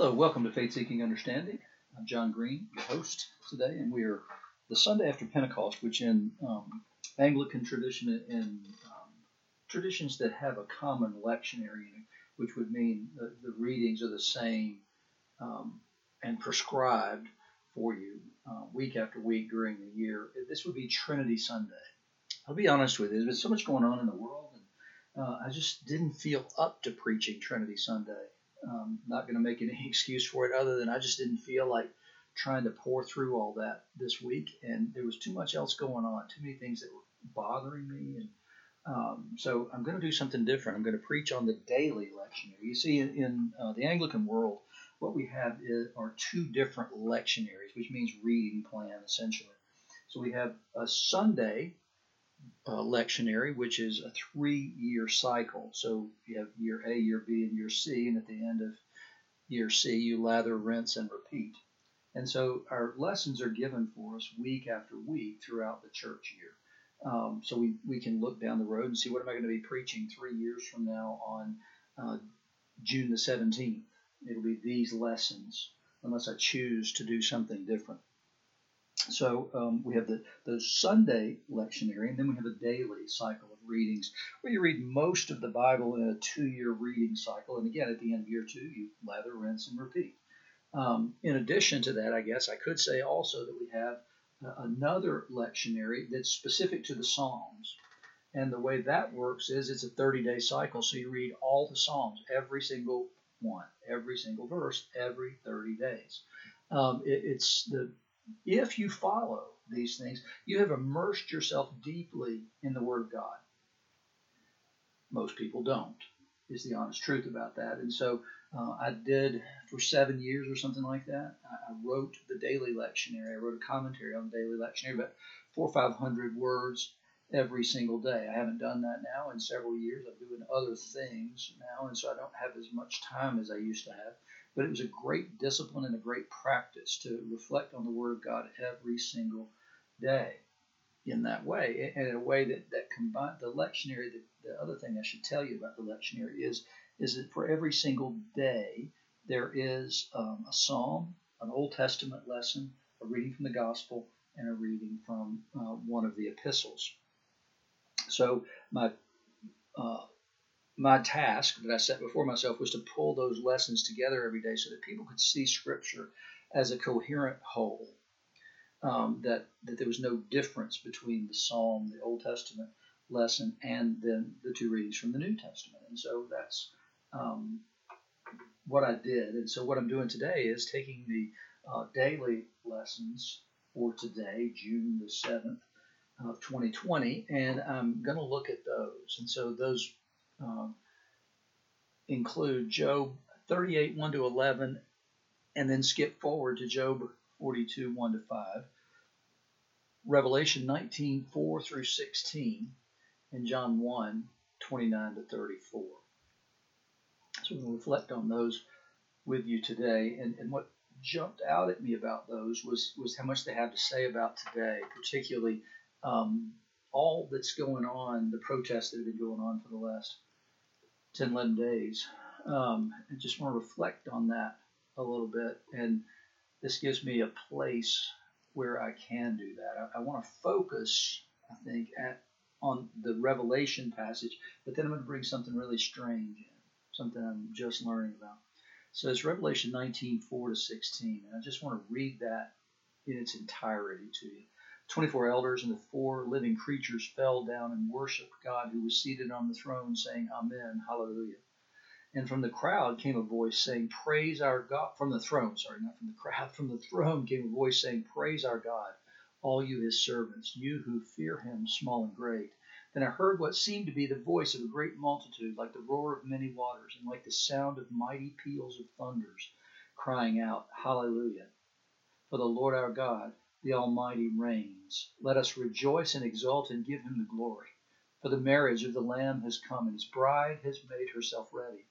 Hello, welcome to Faith Seeking Understanding. I'm John Green, your host today, and we are the Sunday after Pentecost, which in um, Anglican tradition and um, traditions that have a common lectionary, which would mean the, the readings are the same um, and prescribed for you uh, week after week during the year. This would be Trinity Sunday. I'll be honest with you, there's been so much going on in the world, and uh, I just didn't feel up to preaching Trinity Sunday. Um, not going to make any excuse for it other than I just didn't feel like trying to pour through all that this week, and there was too much else going on, too many things that were bothering me, and um, so I'm going to do something different. I'm going to preach on the daily lectionary. You see, in, in uh, the Anglican world, what we have is, are two different lectionaries, which means reading plan essentially. So we have a Sunday uh, lectionary, which is a three year cycle. So you have year A, year B, and year C, and at the end of year C, you lather, rinse, and repeat. And so our lessons are given for us week after week throughout the church year. Um, so we, we can look down the road and see what am I going to be preaching three years from now on uh, June the 17th. It'll be these lessons, unless I choose to do something different. So um, we have the, the Sunday lectionary, and then we have a daily cycle of readings where you read most of the Bible in a two year reading cycle. And again, at the end of year two, you lather, rinse, and repeat. Um, in addition to that, I guess I could say also that we have uh, another lectionary that's specific to the Psalms. And the way that works is it's a 30 day cycle. So you read all the Psalms, every single one, every single verse, every 30 days. Um, it, it's the if you follow these things, you have immersed yourself deeply in the Word of God. Most people don't, is the honest truth about that. And so uh, I did for seven years or something like that. I, wrote the daily lectionary. I wrote a commentary on the daily lectionary, about four or five hundred words every single day. I haven't done that now in several years. I'm doing other things now, and so I don't have as much time as I used to have. But it was a great discipline and a great practice to reflect on the Word of God every single day in that way, and in a way that, that combined the lectionary. The, the other thing I should tell you about the lectionary is, is that for every single day, there is um, a psalm, an Old Testament lesson, a reading from the gospel, and a reading from uh, one of the epistles. So my uh, my task that I set before myself was to pull those lessons together every day so that people could see Scripture as a coherent whole. Um, that that there was no difference between the Psalm, the Old Testament lesson, and then the two readings from the New Testament. And so that's um, what I did. And so what I'm doing today is taking the uh, daily lessons for today, June the seventh of 2020, and I'm going to look at those. And so those um, include Job 38, 1 to 11, and then skip forward to Job 42, 1 to 5, Revelation 19, 4 through 16, and John 1, 29 to 34. So we'll reflect on those with you today. And, and what jumped out at me about those was, was how much they have to say about today, particularly um, all that's going on, the protests that have been going on for the last 10, 11 days. Um, I just want to reflect on that a little bit. And this gives me a place where I can do that. I, I want to focus, I think, at on the Revelation passage, but then I'm going to bring something really strange in, something I'm just learning about. So it's Revelation 19, 4 to 16. And I just want to read that in its entirety to you. 24 elders and the four living creatures fell down and worshiped God who was seated on the throne, saying, Amen, Hallelujah. And from the crowd came a voice saying, Praise our God. From the throne, sorry, not from the crowd. From the throne came a voice saying, Praise our God, all you his servants, you who fear him, small and great. Then I heard what seemed to be the voice of a great multitude, like the roar of many waters, and like the sound of mighty peals of thunders, crying out, Hallelujah. For the Lord our God, the Almighty reigns. Let us rejoice and exult and give him the glory. For the marriage of the Lamb has come, and his bride has made herself ready.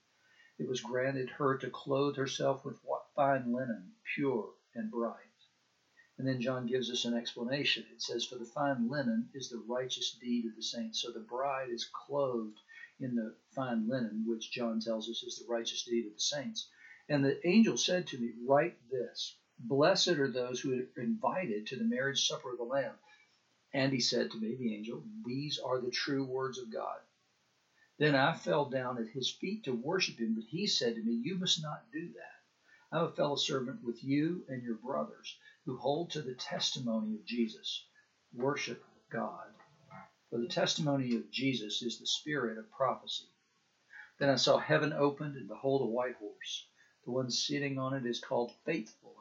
It was granted her to clothe herself with fine linen, pure and bright. And then John gives us an explanation. It says, For the fine linen is the righteous deed of the saints. So the bride is clothed in the fine linen, which John tells us is the righteous deed of the saints. And the angel said to me, Write this Blessed are those who are invited to the marriage supper of the Lamb. And he said to me, the angel, These are the true words of God. Then I fell down at his feet to worship him, but he said to me, You must not do that. I'm a fellow servant with you and your brothers who hold to the testimony of Jesus. Worship God. For the testimony of Jesus is the spirit of prophecy. Then I saw heaven opened, and behold, a white horse. The one sitting on it is called Faithful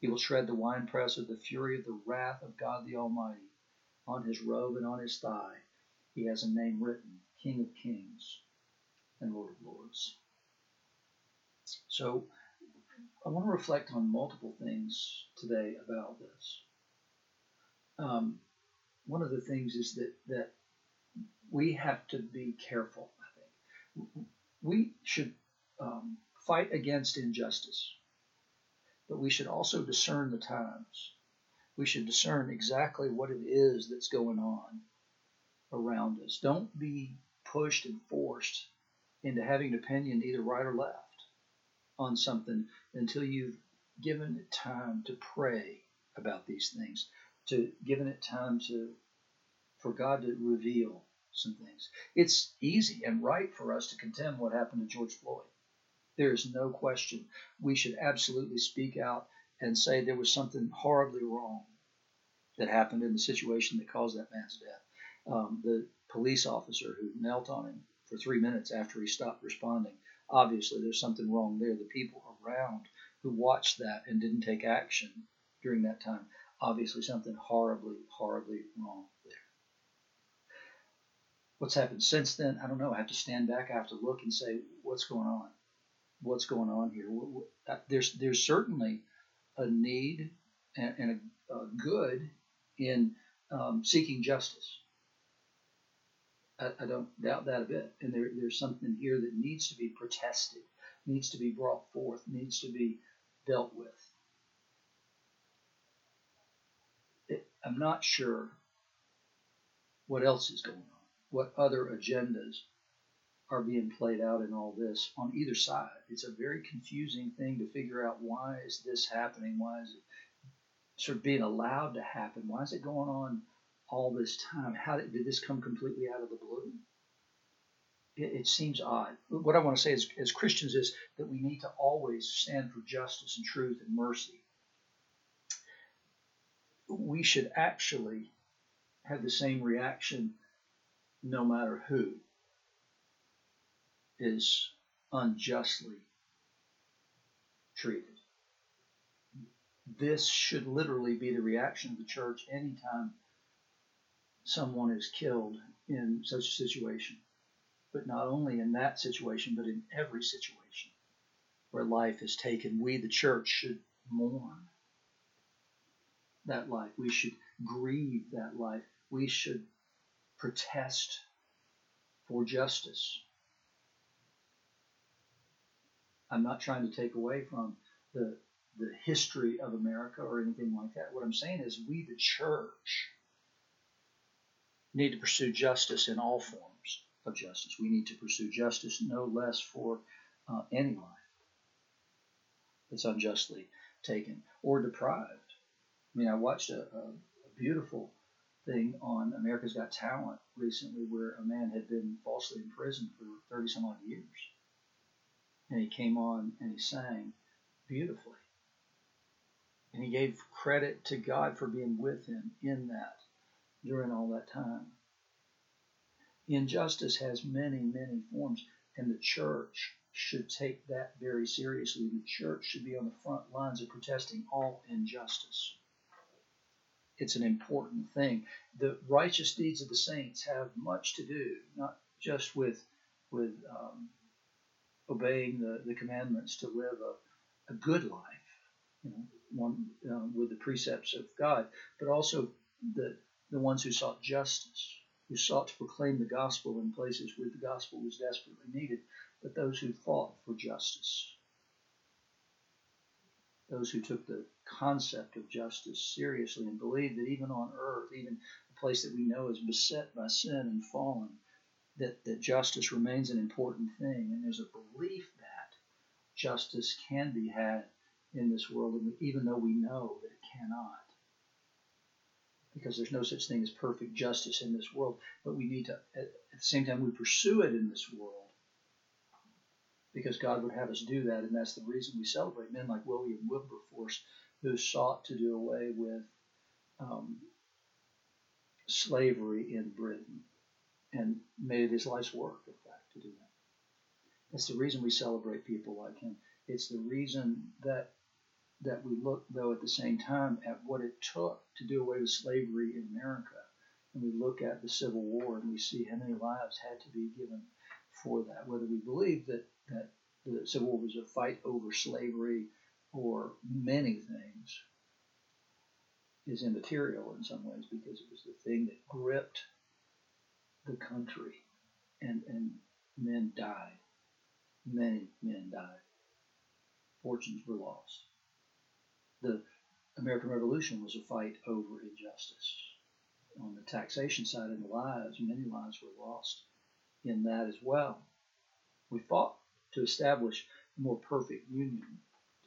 He will shred the winepress of the fury of the wrath of God the Almighty. On his robe and on his thigh, he has a name written King of Kings and Lord of Lords. So, I want to reflect on multiple things today about this. Um, one of the things is that that we have to be careful. I think we should um, fight against injustice, but we should also discern the times we should discern exactly what it is that's going on around us. Don't be pushed and forced into having an opinion either right or left on something until you've given it time to pray about these things, to given it time to for God to reveal some things. It's easy and right for us to condemn what happened to George Floyd. There is no question. We should absolutely speak out and say there was something horribly wrong that happened in the situation that caused that man's death. Um, the police officer who knelt on him for three minutes after he stopped responding, obviously there's something wrong there. The people around who watched that and didn't take action during that time, obviously something horribly, horribly wrong there. What's happened since then? I don't know. I have to stand back. I have to look and say, what's going on? What's going on here? Uh, there's there's certainly a need and, a, a good in um, seeking justice. I, I, don't doubt that a bit. And there, there's something here that needs to be protested, needs to be brought forth, needs to be dealt with. It, I'm not sure what else is going on, what other agendas are being played out in all this on either side. It's a very confusing thing to figure out why is this happening? Why is it sort of being allowed to happen? Why is it going on all this time? How did, did this come completely out of the blue? It, it seems odd. What I want to say as, as Christians is that we need to always stand for justice and truth and mercy. We should actually have the same reaction no matter who is unjustly treated this should literally be the reaction of the church anytime someone is killed in such a situation. But not only in that situation, but in every situation where life is taken, we, the church, should mourn that life. We should grieve that life. We should protest for justice. I'm not trying to take away from the the history of America or anything like that. What I'm saying is, we, the church, need to pursue justice in all forms of justice. We need to pursue justice no less for uh, any life that's unjustly taken or deprived. I mean, I watched a, a, a beautiful thing on America's Got Talent recently where a man had been falsely imprisoned for 30 some odd years. And he came on and he sang beautifully and he gave credit to God for being with him in that during all that time. Injustice has many, many forms, and the church should take that very seriously. The church should be on the front lines of protesting all injustice. It's an important thing. The righteous deeds of the saints have much to do, not just with with um, obeying the, the commandments to live a, a good life, you know, one uh, with the precepts of God, but also the the ones who sought justice, who sought to proclaim the gospel in places where the gospel was desperately needed, but those who fought for justice, those who took the concept of justice seriously and believed that even on earth, even a place that we know is beset by sin and fallen, that, that justice remains an important thing. And there's a belief that justice can be had in this world, even though we know that it cannot. Because there's no such thing as perfect justice in this world, but we need to, at, the same time, we pursue it in this world because God would have us do that, and that's the reason we celebrate men like William Wilberforce, who sought to do away with um, slavery in Britain and made it his life's work, in fact, to do that. That's the reason we celebrate people like him. It's the reason that that we look, though, at the same time at what it took to do away with slavery in America. And we look at the Civil War and we see how many lives had to be given for that. Whether we believe that, that the Civil War was a fight over slavery or many things is immaterial in some ways because it was the thing that gripped the country and, and men died. Many men died. Fortunes were lost the American Revolution was a fight over injustice. On the taxation side the lives, many lives were lost in that as well. We fought to establish a more perfect union,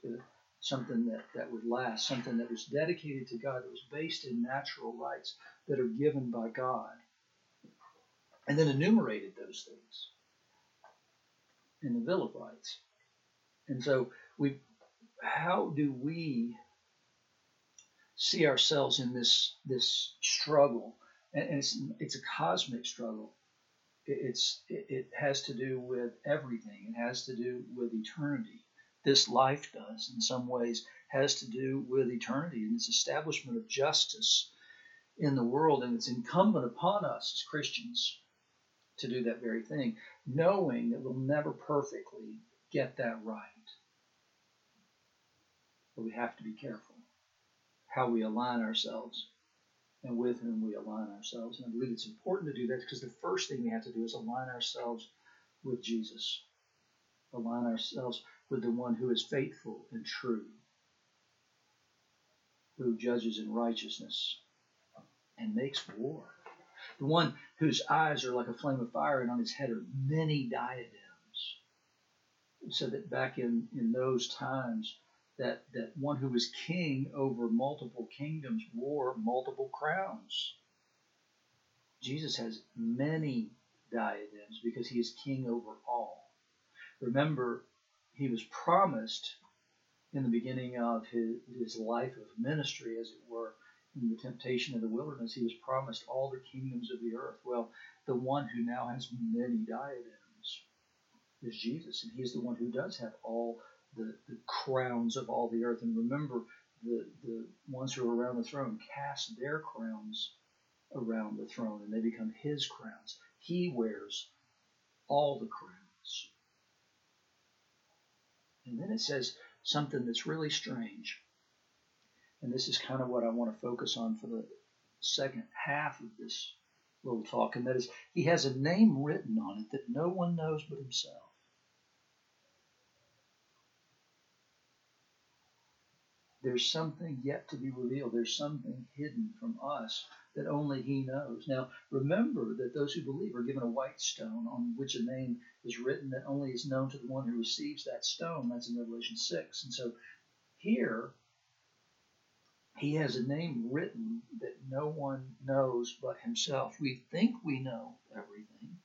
to something that, that would last, something that was dedicated to God, that was based in natural rights that are given by God, and then enumerated those things in the Bill. And so we how do we see ourselves in this this struggle? And, it's it's a cosmic struggle. it's it, it has to do with everything. It has to do with eternity. This life does, in some ways, has to do with eternity and its establishment of justice in the world. And it's incumbent upon us as Christians to do that very thing, knowing that we'll never perfectly get that right. But we have to be careful how we align ourselves and with whom we align ourselves. And I believe it's important to do that because the first thing we have to do is align ourselves with Jesus, align ourselves with the one who is faithful and true, who judges in righteousness and makes war. The one whose eyes are like a flame of fire and on his head are many diadems. So that back in, in those times, that, that one who was king over multiple kingdoms wore multiple crowns. Jesus has many diadems because he is king over all. Remember, he was promised in the beginning of his, his life of ministry, as it were, in the temptation of the wilderness, he was promised all the kingdoms of the earth. Well, the one who now has many diadems is Jesus, and he's the one who does have all the, the crowns of all the earth. And remember, the, the ones who are around the throne cast their crowns around the throne, and they become his crowns. He wears all the crowns. And then it says something that's really strange. And this is kind of what I want to focus on for the second half of this little talk, and that is he has a name written on it that no one knows but himself. there's something yet to be revealed. There's something hidden from us that only He knows. Now, remember that those who believe are given a white stone on which a name is written that only is known to the one who receives that stone. That's in Revelation 6. And so here, He has a name written that no one knows but Himself. We think we know everything,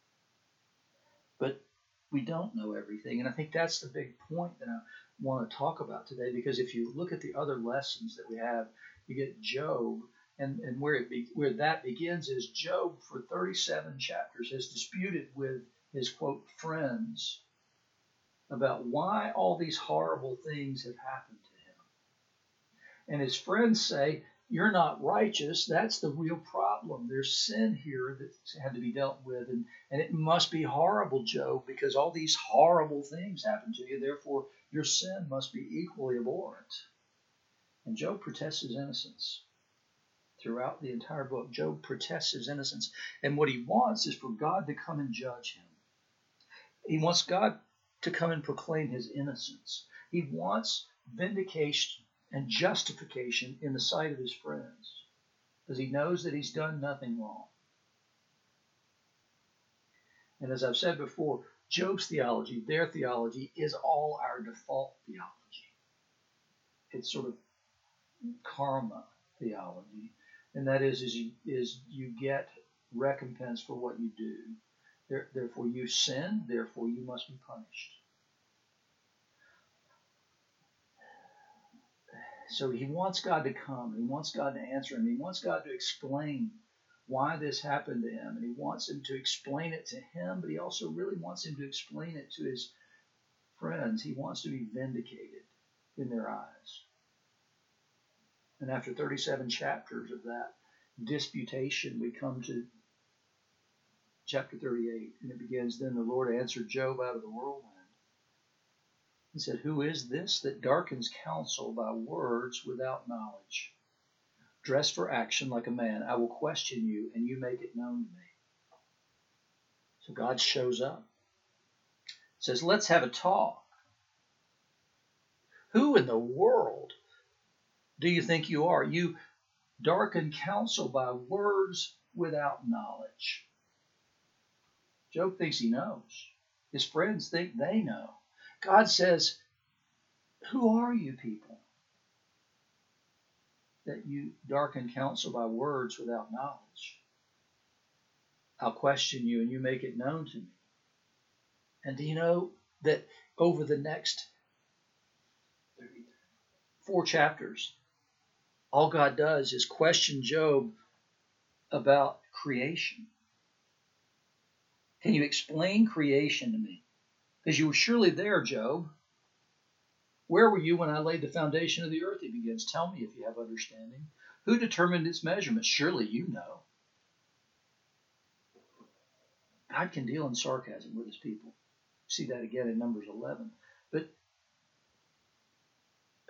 but we don't know everything. And I think that's the big point that I want to talk about today because if you look at the other lessons that we have, you get Job, and, and where it be, where that begins is Job for 37 chapters has disputed with his quote friends about why all these horrible things have happened. And his friends say, You're not righteous. That's the real problem. There's sin here that had to be dealt with. And, and it must be horrible, Job, because all these horrible things happen to you. Therefore, your sin must be equally abhorrent. And Job protests his innocence. Throughout the entire book, Job protests his innocence. And what he wants is for God to come and judge him. He wants God to come and proclaim his innocence. He wants vindication and justification in the sight of his friends because he knows that he's done nothing wrong. And as I've said before, Job's theology, their theology, is all our default theology. It's sort of karma theology, and that is, is you, is you get recompense for what you do. Therefore, you sin, therefore, you must be punished. So he wants God to come. He wants God to answer him. He wants God to explain why this happened to him. And he wants him to explain it to him, but he also really wants him to explain it to his friends. He wants to be vindicated in their eyes. And after 37 chapters of that disputation, we come to chapter 38, and it begins Then the Lord answered Job out of the whirlwind he said, Who is this that darkens counsel by words without knowledge? Dress for action like a man. I will question you, and you make it known to me. So God shows up. Says, Let's have a talk. Who in the world do you think you are? You darken counsel by words without knowledge. Job thinks he knows. His friends think they know. God says, Who are you people? That you darken counsel by words without knowledge. I'll question you and you make it known to me. And do you know that over the next four chapters, all God does is question Job about creation? Can you explain creation to me? Because you were surely there, Job. Where were you when I laid the foundation of the earth? He begins. Tell me if you have understanding. Who determined its measurements? Surely you know. God can deal in sarcasm with his people. See that again in Numbers 11. But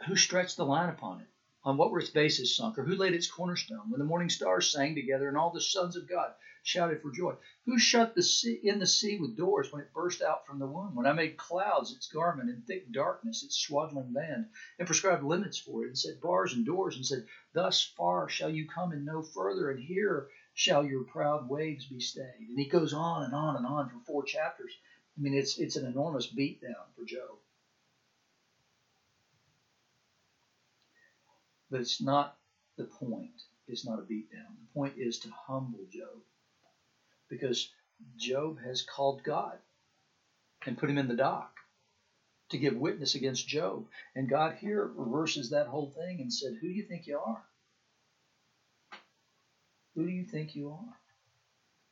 who stretched the line upon it? On what were its bases sunk? Or who laid its cornerstone? When the morning stars sang together and all the sons of God shouted for joy. Who shut the sea in the sea with doors when it burst out from the womb? When I made clouds its garment and thick darkness its swaddling band, and prescribed limits for it, and set bars and doors, and said, Thus far shall you come and no further, and here shall your proud waves be stayed. And he goes on and on and on for four chapters. I mean, it's it's an enormous beatdown for Job. But it's not the point. It's not a beatdown. The point is to humble Job because Job has called God and put him in the dock to give witness against Job. And God here reverses that whole thing and said, Who do you think you are? Who do you think you are?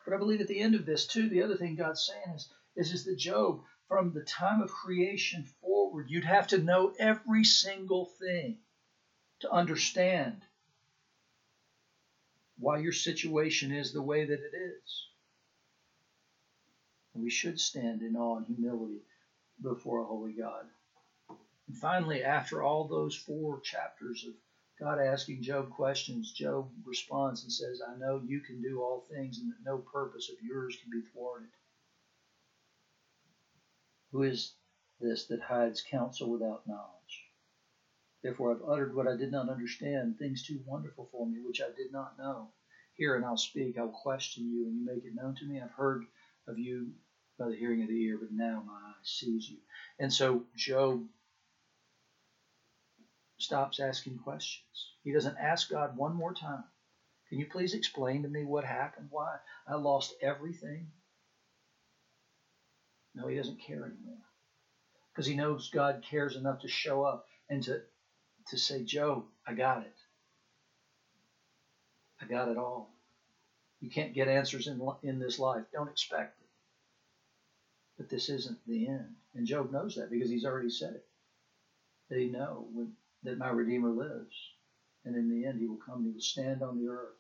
But I believe at the end of this, too, the other thing God's saying is, is, is that Job, from the time of creation forward, you'd have to know every single thing to understand why your situation is the way that it is. And we should stand in awe and humility before a holy God. And finally, after all those four chapters of God asking Job questions, Job responds and says, I know you can do all things and that no purpose of yours can be thwarted. Who is this that hides counsel without knowledge? Therefore I've uttered what I did not understand, things too wonderful for me, which I did not know. Hear and I'll speak, I'll question you, and you make it known to me. I've heard of you by the hearing of the ear, but now my eye sees you. And so Job stops asking questions. He doesn't ask God one more time. Can you please explain to me what happened? Why I lost everything? No, he doesn't care anymore. Because he knows God cares enough to show up and to, to say, Job, I got it. I got it all. You can't get answers in, in this life. Don't expect it. But this isn't the end. And Job knows that because he's already said it. That he know when, that my Redeemer lives. And in the end, he will come and he will stand on the earth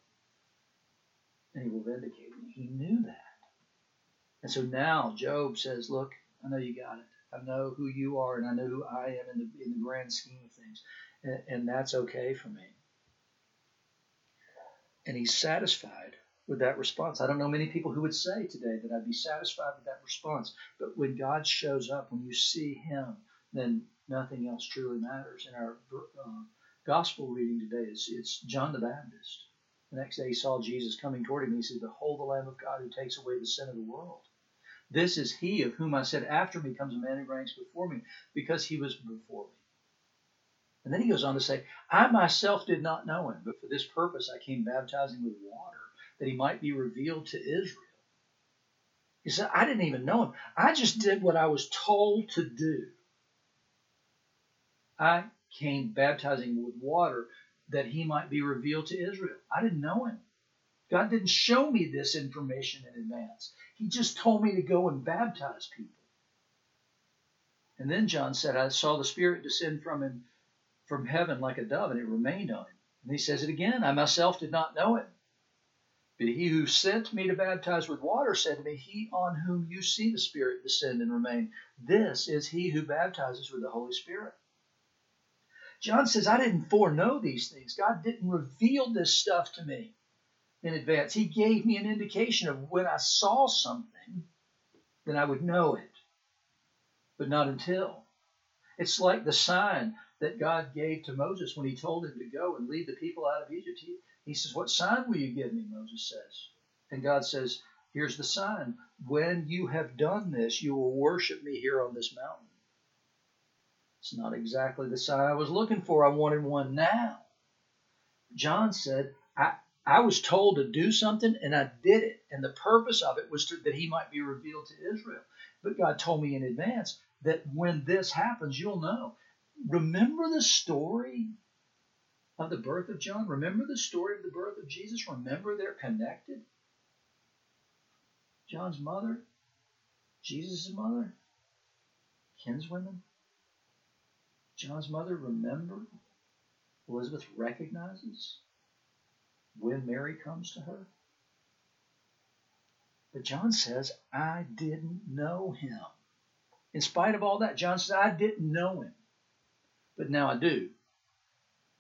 and he will vindicate me. He knew that. And so now Job says, Look, I know you got it. I know who you are and I know who I am in the, in the grand scheme of things. And, and that's okay for me. And he's satisfied with that response. I don't know many people who would say today that I'd be satisfied with that response. But when God shows up, when you see Him, then nothing else truly matters. In our uh, gospel reading today, it's, it's John the Baptist. The next day he saw Jesus coming toward him. He said, Behold the Lamb of God who takes away the sin of the world. This is he of whom I said, After me comes a man who ranks before me, because he was before me. And then he goes on to say, I myself did not know him, but for this purpose I came baptizing with water that he might be revealed to Israel. He said, I didn't even know him. I just did what I was told to do. I came baptizing with water that he might be revealed to Israel. I didn't know him. God didn't show me this information in advance. He just told me to go and baptize people. And then John said, I saw the Spirit descend from him from heaven like a dove, and it remained on him. And he says it again, I myself did not know him. But he who sent me to baptize with water said to me, He on whom you see the Spirit descend and remain, this is he who baptizes with the Holy Spirit. John says, I didn't foreknow these things. God didn't reveal this stuff to me in advance. He gave me an indication of when I saw something, then I would know it, but not until. It's like the sign that God gave to Moses when he told him to go and lead the people out of Egypt. He, he says, What sign will you give me? Moses says. And God says, Here's the sign. When you have done this, you will worship me here on this mountain. It's not exactly the sign I was looking for. I wanted one now. John said, I, I was told to do something and I did it. And the purpose of it was to, that he might be revealed to Israel. But God told me in advance that when this happens, you'll know. Remember the story of the birth of John? Remember the story of the birth of Jesus? Remember they're connected? John's mother, Jesus' mother, kinswomen. John's mother remember, Elizabeth recognizes when Mary comes to her. But John says, I didn't know him. In spite of all that, John says, I didn't know him. But now I do.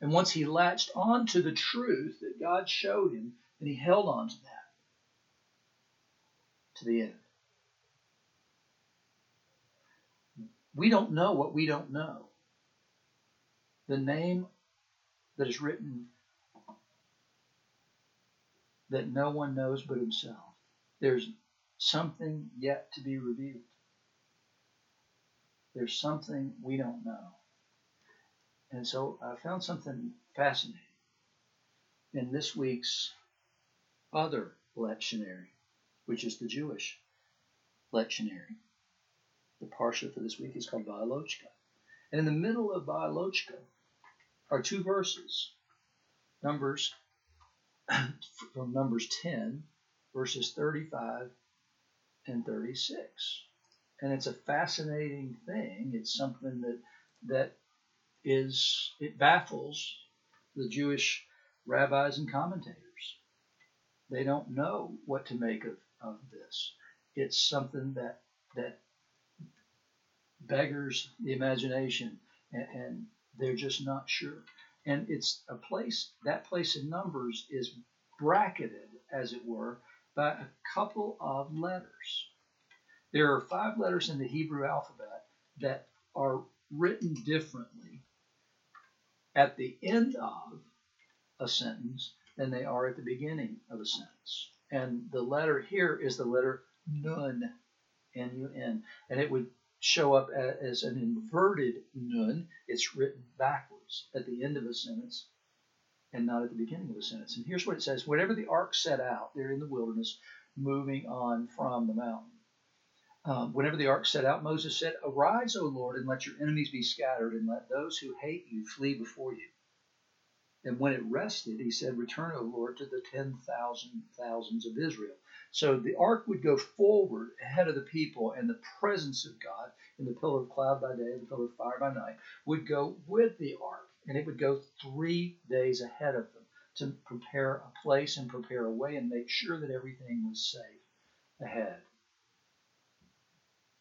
And once he latched on to the truth that God showed him, then he held on to that to the end. We don't know what we don't know. The name that is written that no one knows but himself. There's something yet to be revealed. There's something we don't know. And so I found something fascinating in this week's other lectionary, which is the Jewish lectionary. The parsha for this week is called Beha'alotcha. And in the middle of Beha'alotcha are two verses. Numbers from Numbers 10, verses 35 and 36. And it's a fascinating thing. It's something that that is it baffles the Jewish rabbis and commentators. They don't know what to make of, of this. It's something that that beggars the imagination and, and they're just not sure. And it's a place that place in Numbers is bracketed, as it were, by a couple of letters. There are five letters in the Hebrew alphabet that are written differently at the end of a sentence than they are at the beginning of a sentence. And the letter here is the letter nun, N-U-N, and it would show up as an inverted nun. It's written backwards at the end of a sentence and not at the beginning of a sentence. And here's what it says Whenever the ark set out, they're in the wilderness, moving on from the mountain. Um, whenever the ark set out, Moses said, Arise, O Lord, and let your enemies be scattered, and let those who hate you flee before you. And when it rested, he said, Return, O Lord, to the ten thousand thousands of Israel. So the ark would go forward ahead of the people, and the presence of God in the pillar of cloud by day and the pillar of fire by night would go with the ark, and it would go three days ahead of them to prepare a place and prepare a way and make sure that everything was safe ahead.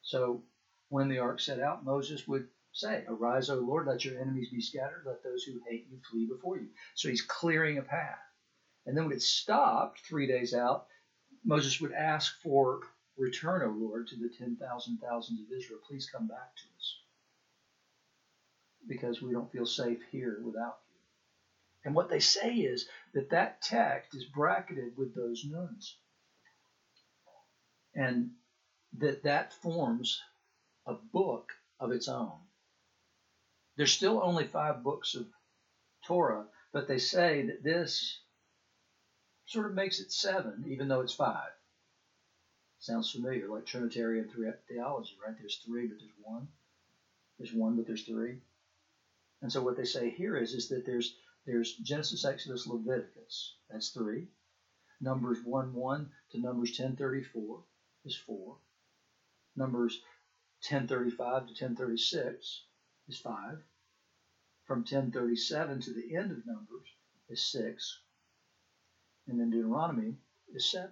So when the ark set out, Moses would say? Arise, O Lord, let your enemies be scattered, let those who hate you flee before you. So he's clearing a path. And then when it stopped three days out, Moses would ask for return, O Lord, to the 10,000 thousands of Israel. Please come back to us because we don't feel safe here without you. And what they say is that that text is bracketed with those nuns. And that that forms a book of its own. There's still only five books of Torah, but they say that this sort of makes it seven, even though it's five. Sounds familiar, like Trinitarian theology, right? There's three, but there's one. There's one, but there's three. And so what they say here is, is that there's there's Genesis, Exodus, Leviticus. That's three. Numbers 1 1 to Numbers 1034 is four. Numbers 1035 to 1036 is 5. From 1037 to the end of Numbers is 6. And then Deuteronomy is 7.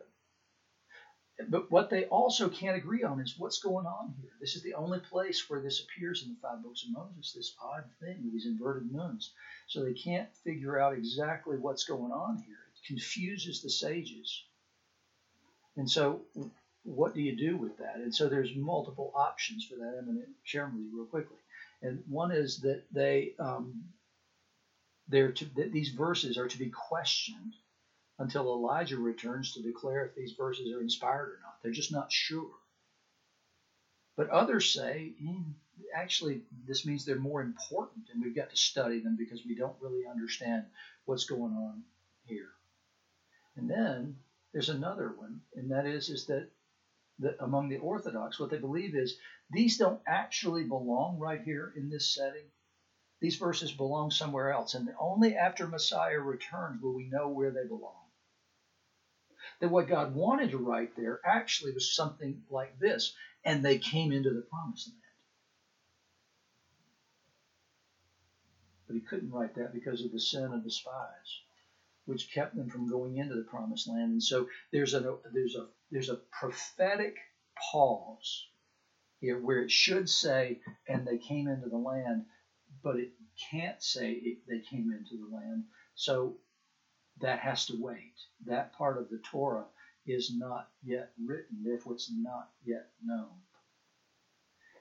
But what they also can't agree on is what's going on here. This is the only place where this appears in the five books of Moses, this odd thing with these inverted nuns. So they can't figure out exactly what's going on here. It confuses the sages. And so what do you do with that? And so there's multiple options for that. I'm going to share them with you real quickly. And one is that they um, they're to, that these verses are to be questioned until Elijah returns to declare if these verses are inspired or not. They're just not sure. But others say, mm, actually, this means they're more important, and we've got to study them because we don't really understand what's going on here. And then there's another one, and that is, is that among the Orthodox, what they believe is these don't actually belong right here in this setting. These verses belong somewhere else, and only after Messiah returns will we know where they belong. That what God wanted to write there actually was something like this, and they came into the promised land. But he couldn't write that because of the sin of the spies which kept them from going into the promised land. And so there's a there's a there's a prophetic pause here where it should say, and they came into the land, but it can't say it, they came into the land. So that has to wait. That part of the Torah is not yet written, therefore it's not yet known.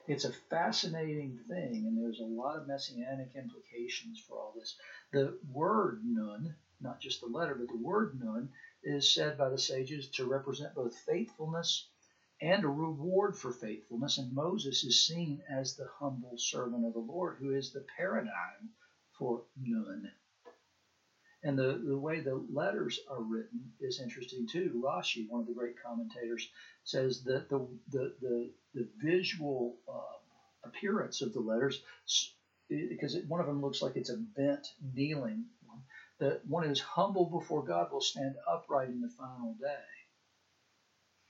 It's a fascinating thing, and there's a lot of messianic implications for all this. The word nun not just the letter, but the word nun, is said by the sages to represent both faithfulness and a reward for faithfulness. And Moses is seen as the humble servant of the Lord, who is the paradigm for nun. And the, the way the letters are written is interesting too. Rashi, one of the great commentators, says that the, the, the, the visual uh, appearance of the letters, because one of them looks like it's a bent, kneeling that one who is humble before God will stand upright in the final day.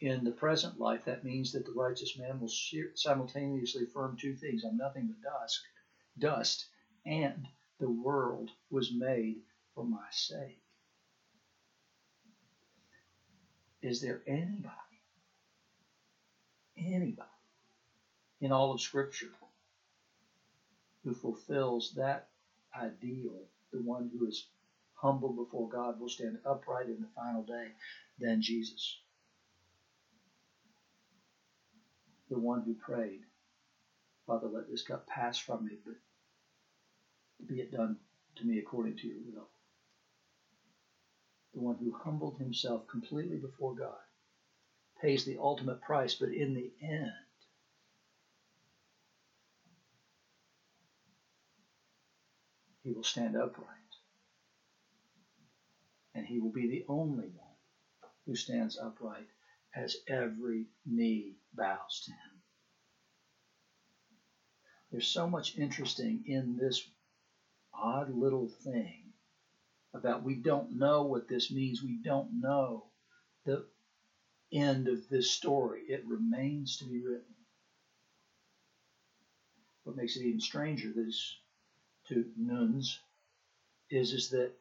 In the present life, that means that the righteous man will simultaneously affirm two things I'm nothing but dust, dust, and the world was made for my sake. Is there anybody, anybody in all of Scripture who fulfills that ideal, the one who is humble before God will stand upright in the final day than Jesus. The one who prayed, Father, let this cup pass from me, but be it done to me according to your will. The one who humbled himself completely before God pays the ultimate price, but in the end, he will stand upright and he will be the only one who stands upright as every knee bows to him. There's so much interesting in this odd little thing about we don't know what this means. We don't know the end of this story. It remains to be written. What makes it even stranger, this to nuns, is, is that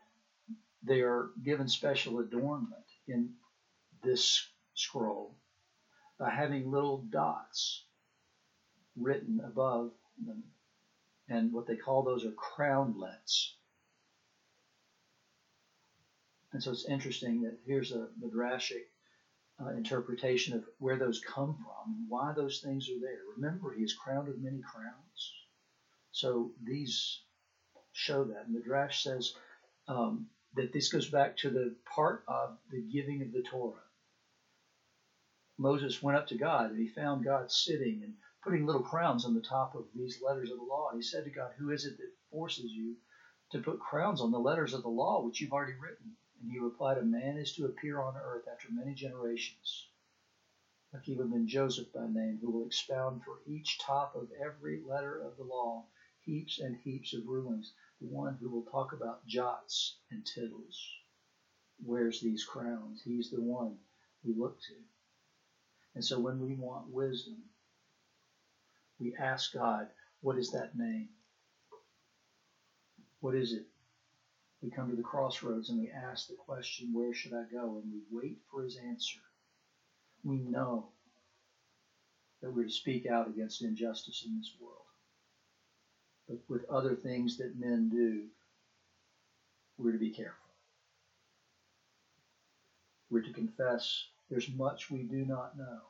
they are given special adornment in this scroll by having little dots written above them And what they call those are crownlets. And so it's interesting that here's a midrashic uh, interpretation of where those come from and why those things are there. Remember, he is crowned with many crowns. So these show that. Midrash says um, that this goes back to the part of the giving of the Torah. Moses went up to God and he found God sitting and putting little crowns on the top of these letters of the law. And he said to God, Who is it that forces you to put crowns on the letters of the law which you've already written? And he replied, A man is to appear on earth after many generations, Akiva ben Joseph by name, who will expound for each top of every letter of the law heaps and heaps of rulings. The one who will talk about jots and tittles wears these crowns. He's the one we look to. And so when we want wisdom, we ask God, what is that name? What is it? We come to the crossroads and we ask the question, where should I go? And we wait for his answer. We know that we're to speak out against injustice in this world. With other things that men do, we're to be careful. We're to confess there's much we do not know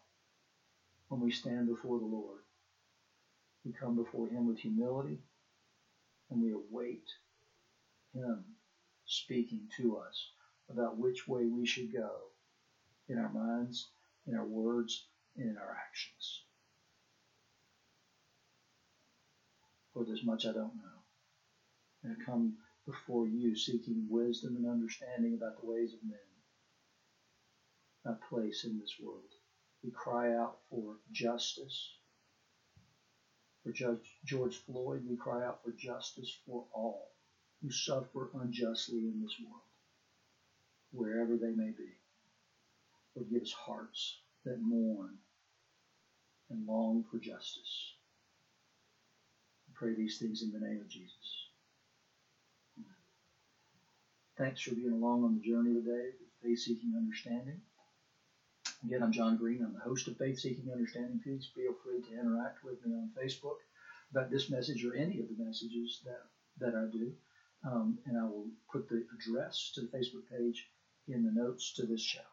when we stand before the Lord. We come before Him with humility and we await Him speaking to us about which way we should go in our minds, in our words, and in our actions. For this much I don't know. And I come before you seeking wisdom and understanding about the ways of men, my place in this world. We cry out for justice. For Judge George Floyd, we cry out for justice for all who suffer unjustly in this world, wherever they may be. Lord, give us hearts that mourn and long for justice. Pray these things in the name of Jesus. Thanks for being along on the journey today, faith seeking understanding. Again, I'm John Green. I'm the host of Faith Seeking Understanding. Please feel free to interact with me on Facebook about this message or any of the messages that, that I do. Um, and I will put the address to the Facebook page in the notes to this channel.